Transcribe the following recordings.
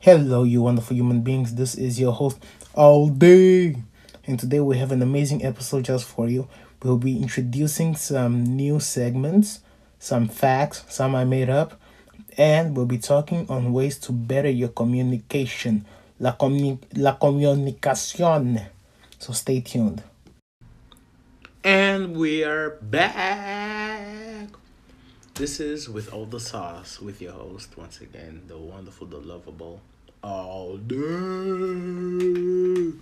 Hello, you wonderful human beings. This is your host, All Day. And today we have an amazing episode just for you. We'll be introducing some new segments, some facts, some I made up, and we'll be talking on ways to better your communication. La, communi- la comunicación. So stay tuned. And we are back. This is with all the sauce with your host once again, the wonderful, the lovable, all day. And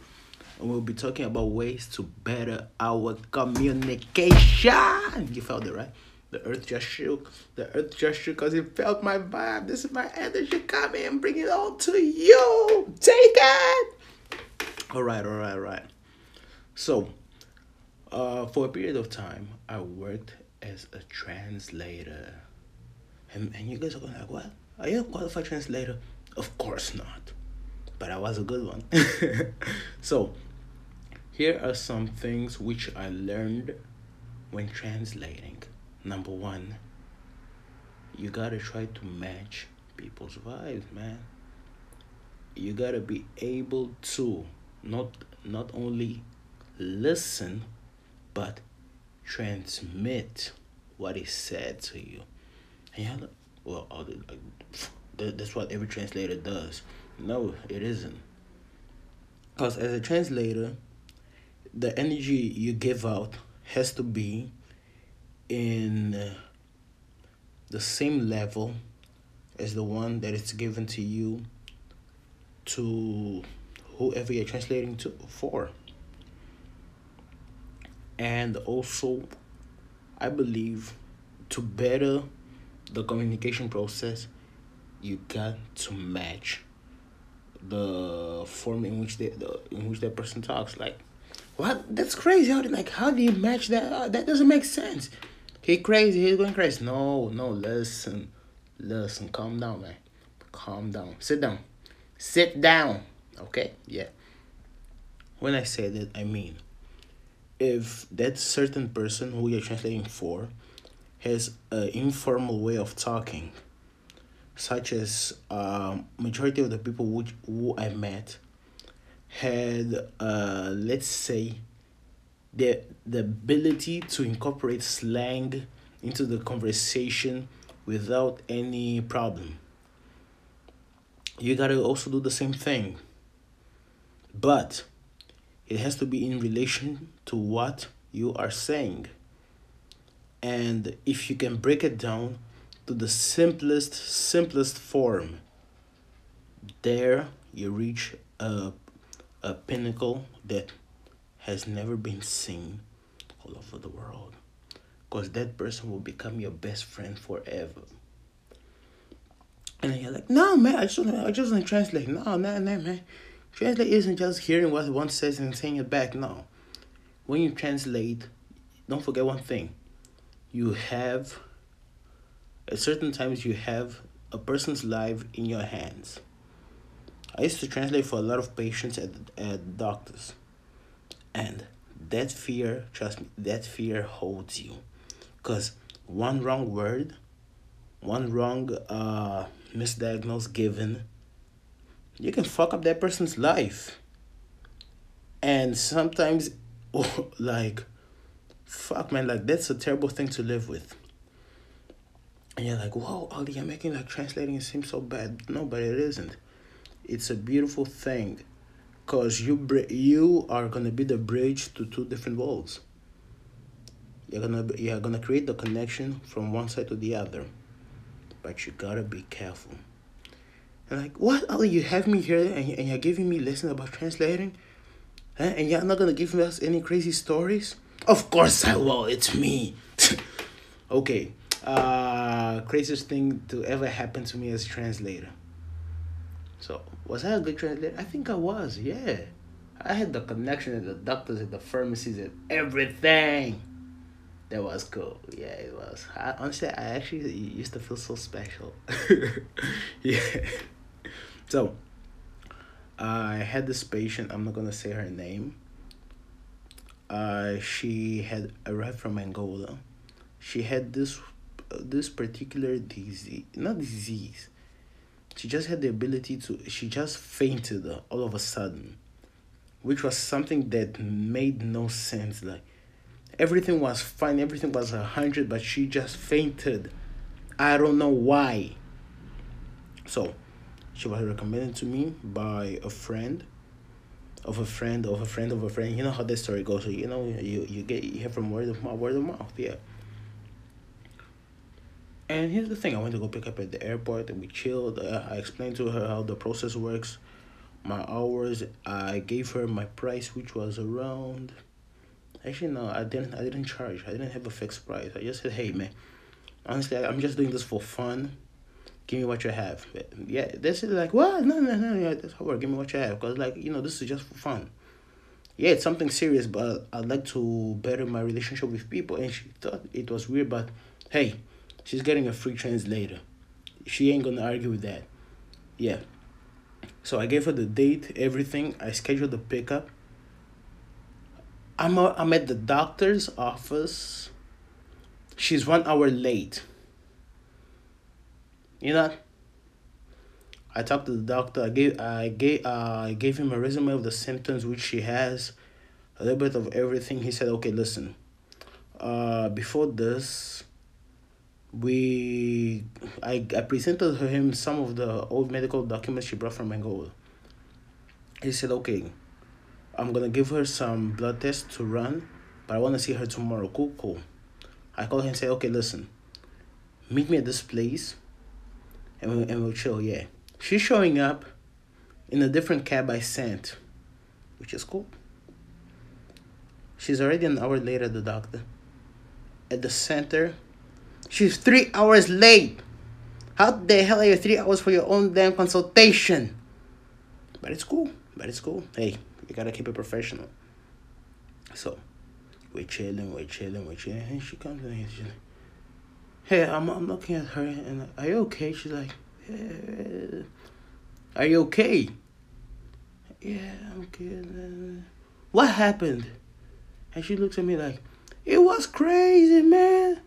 we'll be talking about ways to better our communication. You felt it, right? The earth just shook. The earth just shook because it felt my vibe. This is my energy coming and bring it all to you. Take it. All right, all right, all right. So, uh, for a period of time, I worked as a translator. And, and you guys are going like, what? Are you a qualified translator? Of course not. But I was a good one. so, here are some things which I learned when translating. Number one, you gotta try to match people's vibes, man. You gotta be able to not not only listen but transmit what is said to you. And like, well, that's what every translator does. No, it isn't. Because as a translator, the energy you give out has to be in the same level as the one that is given to you to whoever you're translating to for and also i believe to better the communication process you got to match the form in which the, the in which that person talks like what? That's crazy. How like how do you match that? Uh, that doesn't make sense. He crazy. He's going crazy. No no. Listen. Listen. Calm down man. Calm down. Sit down. Sit down. Okay? Yeah. When i say that i mean if that certain person who you're translating for has an informal way of talking, such as uh, majority of the people which who I met had uh, let's say the the ability to incorporate slang into the conversation without any problem. You gotta also do the same thing. But it has to be in relation to what you are saying. And if you can break it down to the simplest, simplest form, there you reach a, a pinnacle that has never been seen all over the world. Because that person will become your best friend forever. And you're like, no, man, I just want I just want to translate. No, no, no, man. Translate isn't just hearing what one says and saying it back. No. When you translate, don't forget one thing. You have, at certain times, you have a person's life in your hands. I used to translate for a lot of patients at, at doctors. And that fear, trust me, that fear holds you. Because one wrong word, one wrong uh, misdiagnosis given, you can fuck up that person's life. And sometimes, oh, like, fuck, man, like, that's a terrible thing to live with. And you're like, whoa, Ali, you're making like translating it seem so bad. No, but it isn't. It's a beautiful thing because you, br- you are to be the bridge to two different worlds. You're gonna be, you're gonna create the connection from one side to the other, but you gotta be careful and like, what? Oh, you have me here and, and you're giving me lessons about translating? Huh? And you're not gonna give us any crazy stories? Of course I will, it's me. okay. Uh craziest thing to ever happen to me as translator. So was I a good translator? I think I was, yeah. I had the connection at the doctors, at the pharmacies, and everything. That was cool. Yeah, it was. I, honestly, I actually used to feel so special. yeah. So, I had this patient, I'm not gonna say her name. Uh, she had arrived from Angola. She had this this particular disease, not disease. she just had the ability to she just fainted all of a sudden which was something that made no sense like everything was fine everything was a hundred but she just fainted i don't know why so she was recommended to me by a friend of a friend of a friend of a friend you know how this story goes so you know you, you get you hear from word of mouth word of mouth yeah and here's the thing I went to go pick up at the airport and we chilled. Uh, I explained to her how the process works, my hours. I gave her my price, which was around. Actually, no, I didn't. I didn't charge. I didn't have a fixed price. I just said, "Hey, man, honestly, I'm just doing this for fun. Give me what you have." Yeah, this is like, "What? No, no, no, no. That's how Give me what you have, cause like you know, this is just for fun." Yeah, it's something serious, but I'd like to better my relationship with people. And she thought it was weird, but hey, She's getting a free translator. She ain't gonna argue with that. Yeah. So I gave her the date, everything. I scheduled the pickup. I'm, a, I'm at the doctor's office. She's one hour late. You know, I talked to the doctor. I gave I gave uh, gave him a resume of the symptoms which she has, a little bit of everything. He said, "Okay, listen. Uh, before this, we I, I presented to him some of the old medical documents she brought from Angola. He said, okay, I'm gonna give her some blood tests to run, but I wanna see her tomorrow. Cool, cool. I called him and said, okay, listen, meet me at this place and we'll, and we'll chill, yeah. She's showing up in a different cab I sent, which is cool. She's already an hour later, the doctor. At the center She's three hours late. How the hell are you three hours for your own damn consultation? But it's cool. But it's cool. Hey, you gotta keep it professional. So, we're chilling, we're chilling, we're chilling. And she comes in she's like, hey, I'm, I'm looking at her and are you okay? She's like, yeah. Are you okay? Yeah, I'm good. What happened? And she looks at me like, it was crazy, man.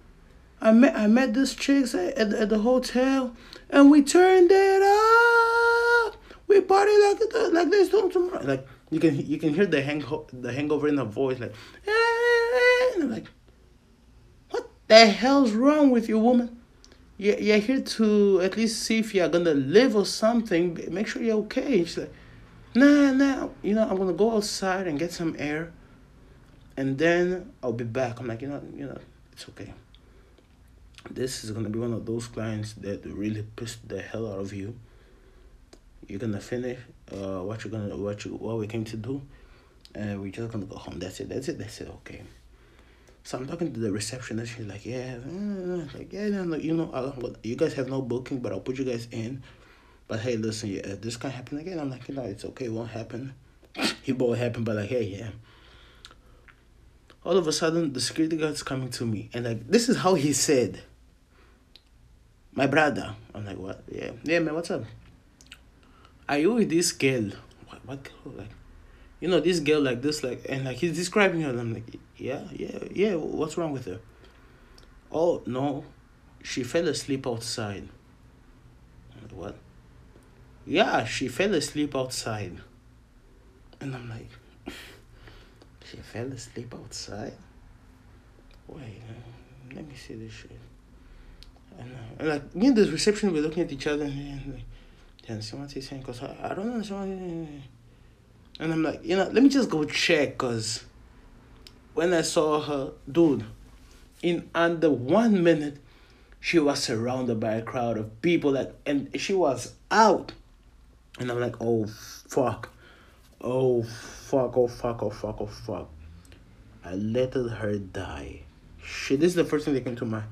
I met I met this chicks at, at, at the hotel, and we turned it up. We party like the like this tomorrow. Like you can you can hear the hang the hangover in her voice. Like, eh, I'm like, the hell's wrong with you, woman? You you're here to at least see if you're gonna live or something. Make sure you're okay. she's like, nah, nah. You know, I'm gonna go outside and get some air, and then I'll be back. I'm like, you know, you know, it's okay this is gonna be one of those clients that really pissed the hell out of you. You're gonna finish uh what you're gonna what you what we came to do, and we're just gonna go home. That's it. That's it. That's it. Okay. So I'm talking to the receptionist. She's like, yeah, uh, like yeah, no, you know, I, you guys have no booking, but I'll put you guys in. But hey, listen, yeah, this can't happen again. I'm like, you know, it's okay, it won't happen. it won't happen, but like, hey, yeah. All of a sudden, the security guard's coming to me, and like, this is how he said my brother. I'm like, what? Yeah, yeah, man, what's up? Are you with this girl? What, what girl? Like, you know, this girl like this, like, and like he's describing her. And I'm like, yeah, yeah, yeah. What's wrong with her? Oh no, she fell asleep outside. Like, what? Yeah, she fell asleep outside. And I'm like, she fell asleep outside. Wait, let me see this shit. And, uh, and like in the reception, we're looking at each other and like, do you what he's saying? Cause I, I don't understand. And I'm like, you know, let me just go check. Cause when I saw her, dude, in under one minute, she was surrounded by a crowd of people that, and she was out. And I'm like, oh fuck, oh fuck, oh fuck, oh fuck, oh fuck. I let her die. Shit, this is the first thing that came to my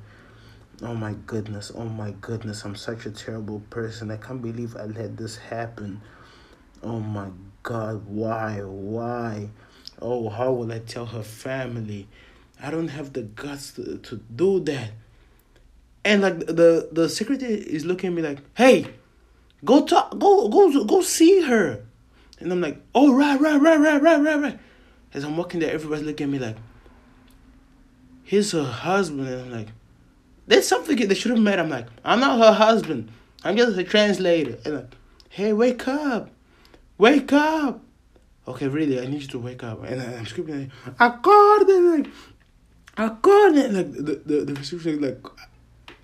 Oh my goodness, oh my goodness, I'm such a terrible person. I can't believe I let this happen. Oh my god, why? Why? Oh, how will I tell her family? I don't have the guts to, to do that. And like the the secretary is looking at me like, hey, go talk go go go see her. And I'm like, oh right, right, right, right, right, right, right. As I'm walking there, everybody's looking at me like, here's her husband. And I'm like, there's something they should have met. I'm like, I'm not her husband. I'm just a translator. And like, hey, wake up, wake up. Okay, really, I need you to wake up. And I'm screaming, like, acorde, like, acorde. Like the the the reception, like,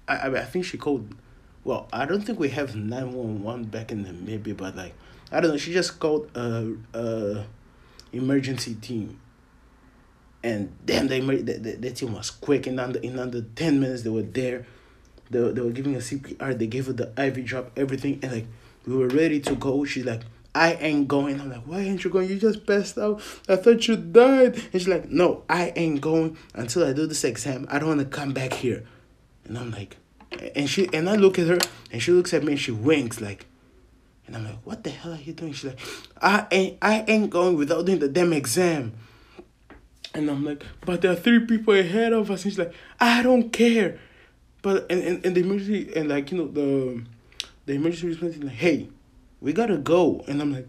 I I, I think she called. Well, I don't think we have nine one one back in the maybe, but like, I don't know. She just called a uh emergency team. And damn, they made the, the, the team was quick. In under in under ten minutes, they were there they, they were giving a CPR. They gave her the IV drop, everything, and like we were ready to go. She's like, I ain't going. I'm like, why ain't you going? You just passed out. I thought you died. And she's like, no, I ain't going until I do this exam. I don't want to come back here. And I'm like, and she and I look at her and she looks at me and she winks like, and I'm like, what the hell are you doing? She's like, I ain't I ain't going without doing the damn exam. And I'm like, but there are three people ahead of us. And she's like, I don't care. But and, and, and the emergency and like you know the the emergency response is like, hey, we gotta go. And I'm like,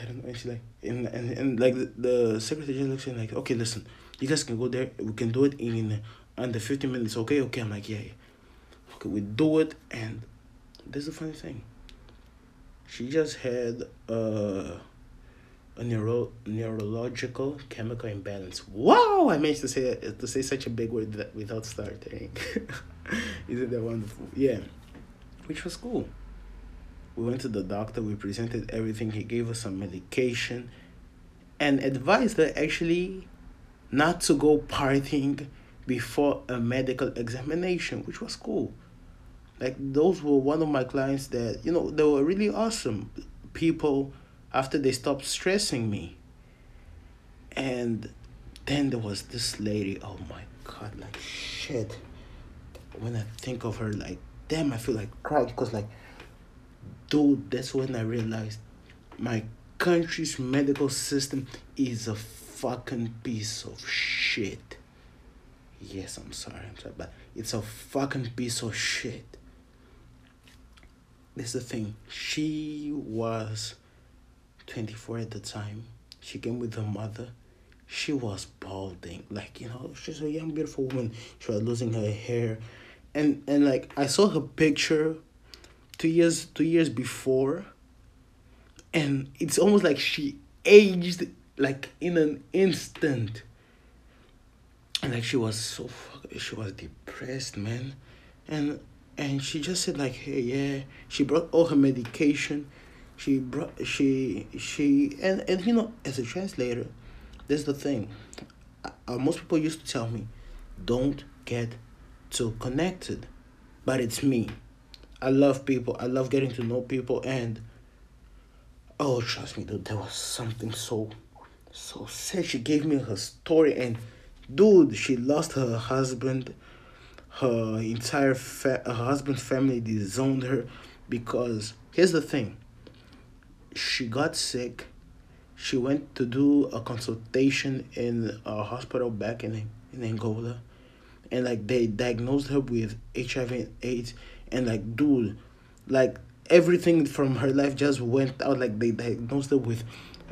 I don't know. And she's like, and and, and like the, the secretary looks at me like, okay, listen, you guys can go there. We can do it in under fifteen minutes. Okay, okay. I'm like, yeah, yeah. Okay, we do it, and this is the funny thing. She just had uh, a neuro neurological chemical imbalance. Wow! I managed to say to say such a big word that without starting. Isn't that wonderful? Yeah. Which was cool. We went to the doctor, we presented everything, he gave us some medication and advised her actually not to go partying before a medical examination, which was cool. Like those were one of my clients that, you know, they were really awesome people after they stopped stressing me. And then there was this lady, oh my god, like shit when I think of her, like, damn, I feel like crying because, like, dude, that's when I realized my country's medical system is a fucking piece of shit. Yes, I'm sorry, I'm sorry, but it's a fucking piece of shit. This is the thing. She was 24 at the time. She came with her mother. She was balding. Like, you know, she's a young, beautiful woman. She was losing her hair and and like I saw her picture two years two years before and it's almost like she aged like in an instant and like she was so she was depressed man and and she just said like hey yeah she brought all her medication she brought she she and and you know as a translator there's the thing uh, most people used to tell me don't get too connected. But it's me. I love people. I love getting to know people and oh trust me dude, there was something so so sad. She gave me her story and dude, she lost her husband. Her entire fa- her husband's family disowned her because here's the thing. She got sick. She went to do a consultation in a hospital back in in Angola and like they diagnosed her with HIV and AIDS and like dude like everything from her life just went out like they diagnosed her with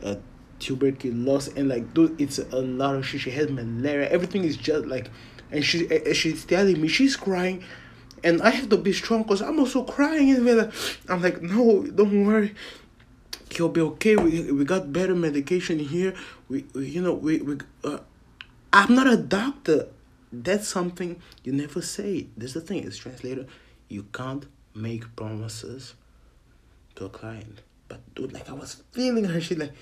uh, tuberculosis and like dude it's a lot of shit. She has malaria. Everything is just like and she she's telling me she's crying and I have to be strong because I'm also crying and like, I'm like no don't worry. You'll be okay. We, we got better medication here. We, we you know we, we uh, I'm not a doctor. That's something you never say. This is the thing, as translator, you can't make promises to a client. But dude, like I was feeling her. She like,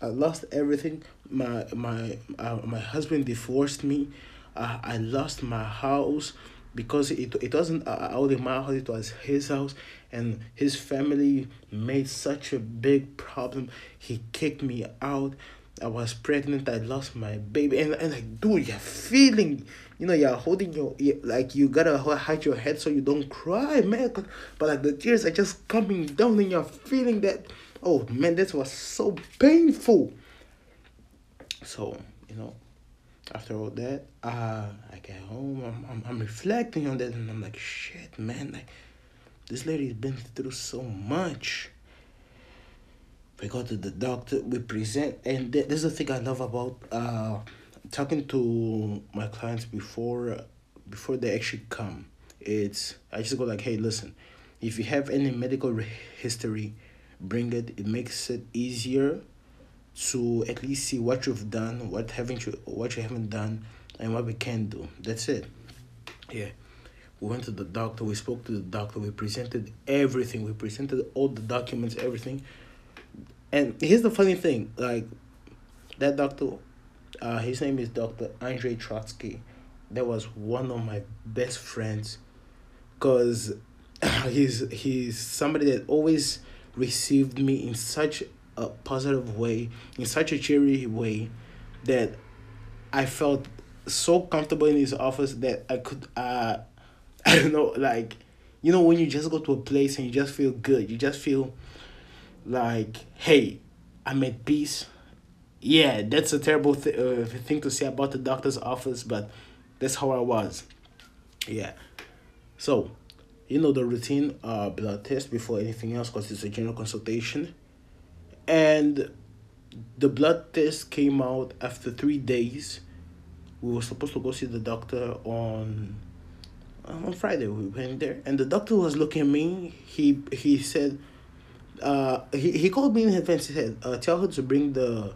I lost everything. My my uh, my husband divorced me. Uh, I lost my house because it it wasn't uh, out in my house. It was his house, and his family made such a big problem. He kicked me out. I was pregnant, I lost my baby, and, and like, dude, you're feeling, you know, you're holding your, like, you gotta hide your head so you don't cry, man. But like, the tears are just coming down, and you're feeling that, oh man, this was so painful. So, you know, after all that, uh, I get home, I'm, I'm, I'm reflecting on that, and I'm like, shit, man, like, this lady's been through so much we go to the doctor we present and th- this is the thing i love about uh talking to my clients before before they actually come it's i just go like hey listen if you have any medical history, bring it. It makes it easier to at least see what you've done, what haven't you, what you haven't done, and what we can do. That's it. Yeah. We went to the doctor. We spoke to the doctor. We presented everything. We presented all the documents, everything. And here's the funny thing, like that doctor, uh, his name is Doctor Andre Trotsky. That was one of my best friends, cause he's he's somebody that always received me in such a positive way, in such a cheery way, that I felt so comfortable in his office that I could uh I don't know like you know when you just go to a place and you just feel good, you just feel like hey, I'm at peace. Yeah, that's a terrible th- uh, thing to say about the doctor's office, but that's how I was. Yeah. So, you know the routine uh blood test before anything else because it's a general consultation and the blood test came out after three days we were supposed to go see the doctor on on friday we went there and the doctor was looking at me he he said uh he, he called me in advance he said uh, tell her to bring the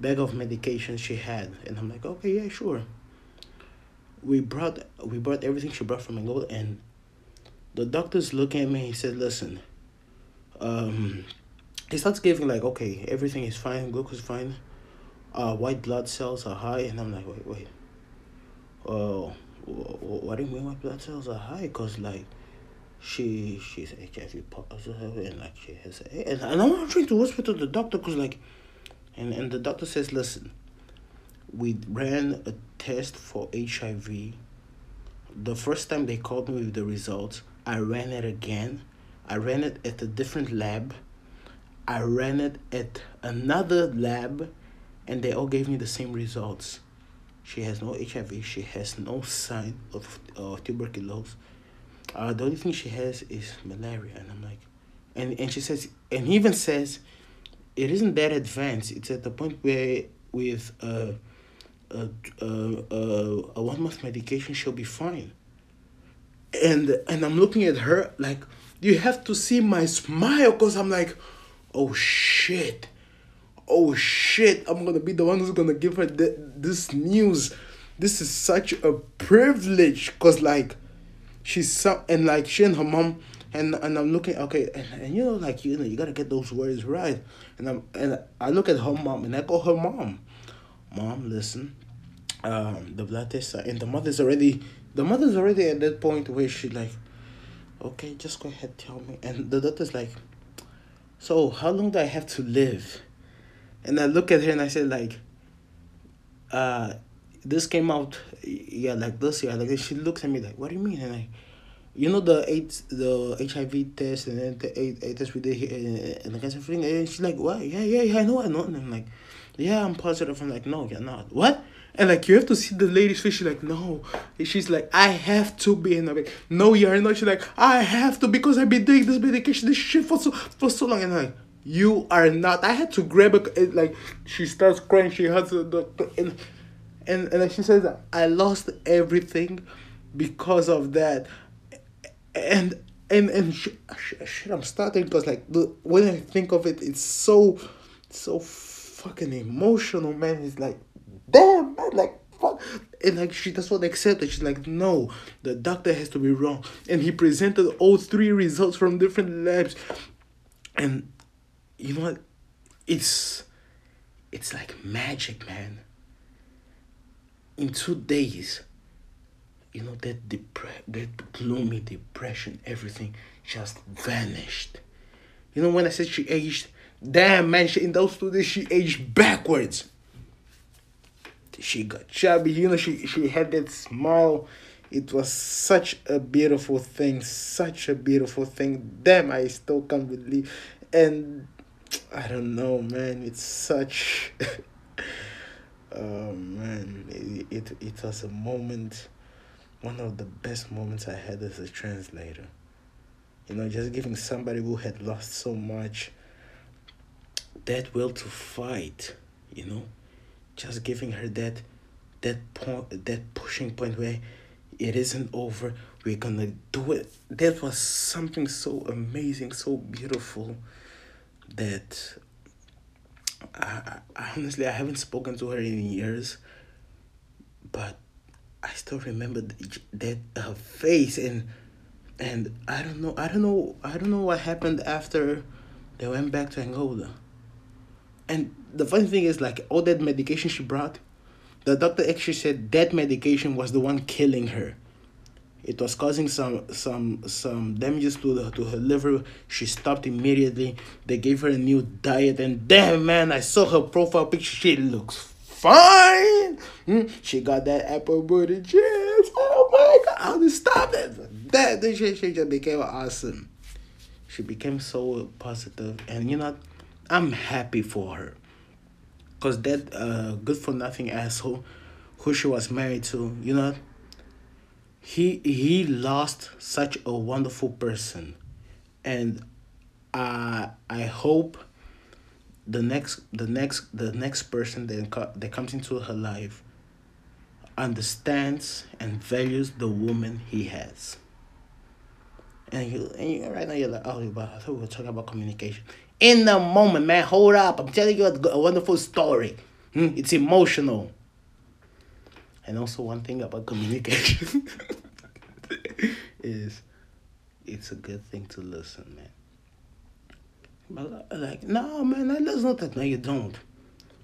bag of medication she had. And i'm like okay yeah sure. We brought we brought everything she brought from Angola and the doctor's looking at me he said listen um he starts giving like okay everything is fine glucose is fine uh white blood cells are high. And i'm like wait wait oh uh, what do you mean white blood cells are high? Because like she she's hiv positive and like she has and, and i'm trying to whisper to the doctor because like and and the doctor says listen we ran a test for hiv the first time they called me with the results I ran it again. I ran it at a different lab. I ran it at another lab, and they all gave me the same results. She has no HIV. She has no sign of uh, tuberculosis. Uh, the only thing she has is malaria, and I'm like, and and she says, and he even says, it isn't that advanced. It's at the point where with uh, a a a, a one month medication she'll be fine. And and i'm looking at her like you have to see my smile because i'm like oh shit. Oh shit. I'm gonna be the one who's gonna give her th- this news. This is such a privilege because like she's some and like she and her mom and and i'm looking okay and, and you know like you know you gotta get those words right. And i'm and i look at her mom and i call her mom. Mom listen um the blood test and the mother's already the mother's already at that point where she like okay just go ahead tell me. And the doctor's like so how long do i have to live? And i look at her and i said like uh this came out yeah like this yeah like she looks at me like what do you mean and i you know the AIDS, the HIV test and then the AIDS test we did here and, and the cancer thing and she's like what yeah yeah yeah I know I know and I'm like yeah I'm positive I'm like no you're not what and like you have to see the lady's face. She's like, no. She's like, I have to be. in I'm like, no, you're not. She's like, I have to because I've been doing this medication, this shit for so for so long. And I'm like, you are not. I had to grab her. Like she starts crying. She has the and and and she says, I lost everything because of that. And and and sh- shit, I'm starting because like when I think of it, it's so so fucking emotional, man. It's like damn, man, like fuck. And like she does not accept it. She's like, no, the doctor has to be wrong. And he presented all three results from different labs. And you know what? It's it's like magic, man. In two days, you know, that depre- that gloomy depression, everything just vanished. You know, when I said she aged, damn man, she, in those two days she aged backwards. She got chubby you know she she had that smile. It was such a beautiful thing such a beautiful thing. Damn i still can't believe and i don't know man it's such oh man it, it it was a moment one of the best moments i had as a translator you know just giving somebody who had lost so much that will to fight you know just giving her that that point that pushing point where it isn't over. We're gonna do it. That was something so amazing, so beautiful that I, I honestly I haven't spoken to her in years, but I still remember that her face and and I don't know I don't know I don't know what happened after they went back to Angola. And the funny thing is like all that medication she brought, the doctor actually said that medication was the one killing her. It was causing some some some damages to the to her liver. She stopped immediately. They gave her a new diet, and damn man, I saw her profile picture. She looks fine. Mm, she got that apple booty chest. Oh my god! How to stop it? That this shit she just became awesome. She became so positive, and you know, I'm happy for her. Cause that uh good for nothing asshole, who she was married to, you know he he lost such a wonderful person. And uh, i hope the next the next the next person that, that comes into her life understands and values the woman he has. And you, and you right now you're like oh but i thought we were talking about communication. In the moment man hold up. I'm telling you a, a wonderful story. Hmm? it's emotional and also one thing about communication is it's a good thing to listen, man. But like, no, man, that's not that. No, you don't.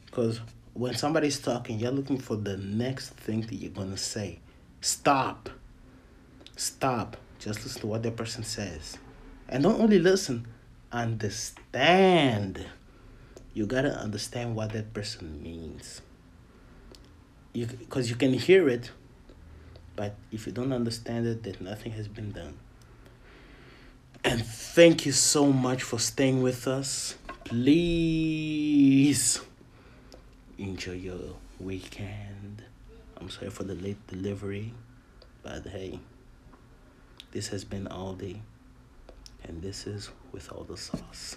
Because when somebody's talking, you're looking for the next thing that you're gonna say. Stop. Stop. Just listen to what that person says. And don't only listen, understand. You gotta understand what that person means because you can hear it but if you don't understand it then nothing has been done. And thank you so much for staying with us. Please enjoy your weekend. I'm sorry for the late delivery but hey this has been all day and this is with all the sauce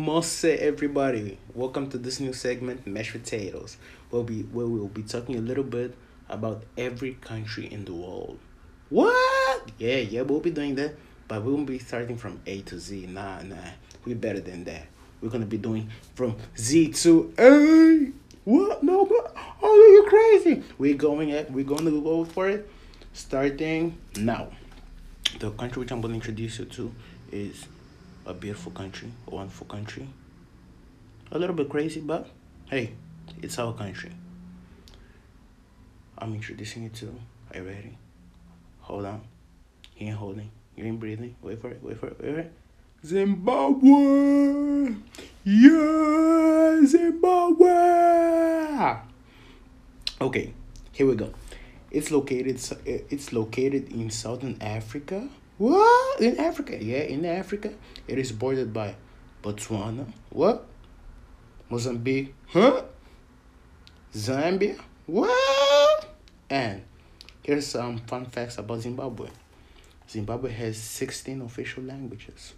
Moroi say, everybody. Welcome to this new segment, Mashed Potatoes, where we where we will be talking a little bit about every country in the world. What? Yeah, yeah, we'll be doing that, but we won't be starting from A to Z. Nah, nah, we're better than that. We're gonna be doing from Z to A. What? No, but oh, are you crazy? We're going at we're going to go for it, starting now. The country which I'm gonna introduce you to is a beautiful country, a wonderful country. A little bit crazy, but hey, it's our country. I'm introducing you to. Are you ready? Hold on. You ain't holding. You ain't breathing. Wait for it. Wait for it. Wait for it. Zimbabwe. Yeah, Zimbabwe. Okay, here we go. It's located. It's located in southern Africa what? In Africa? Yeah, in Africa. It is bordered by Botswana. What? Mozambique. Huh? Zambia. What? And here's some fun facts about Zimbabwe. Zimbabwe has 16 official languages.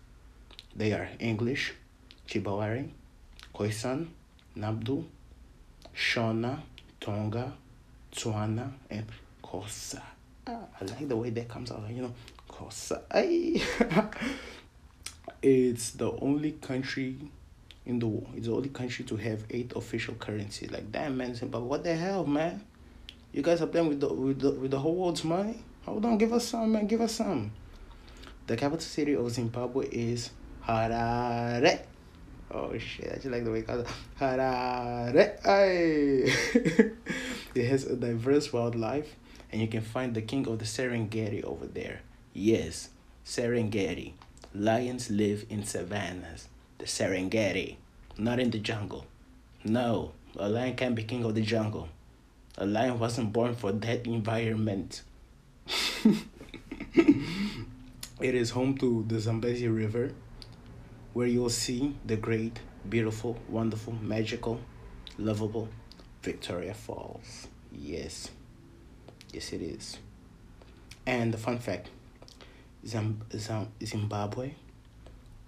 They are English, Chibarwe, Khoisan, Nabdu, Shona, Tonga, Tswana, and Xhosa. Ah, I like the way that comes out, you know cause I it's the only country in the world. It's the only country to have eight official currencies. Like damn man, but what the hell, man? You guys are playing with the with the with the whole world's money. Hold on, give us some, man. Give us some. The capital city of Zimbabwe is Harare. Oh shit, I just like the way it calls it. Harare. it has a diverse wildlife and you can find the king of the Serengeti over there. Yes, Serengeti. Lions live in savannas. The Serengeti, not in the jungle. No, a lion can't be king of the jungle. A lion wasn't born for that environment. it is home to the Zambezi River, where you'll see the great, beautiful, wonderful, magical, lovable Victoria Falls. Yes. Yes, it is. And the fun fact Zim- Zim- Zimbabwe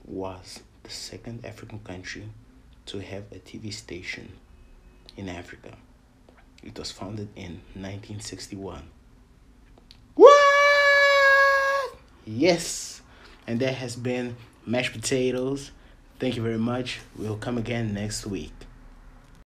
was the second African country to have a TV station in Africa. It was founded in 1961. What? Yes. And there has been mashed potatoes. Thank you very much. We'll come again next week.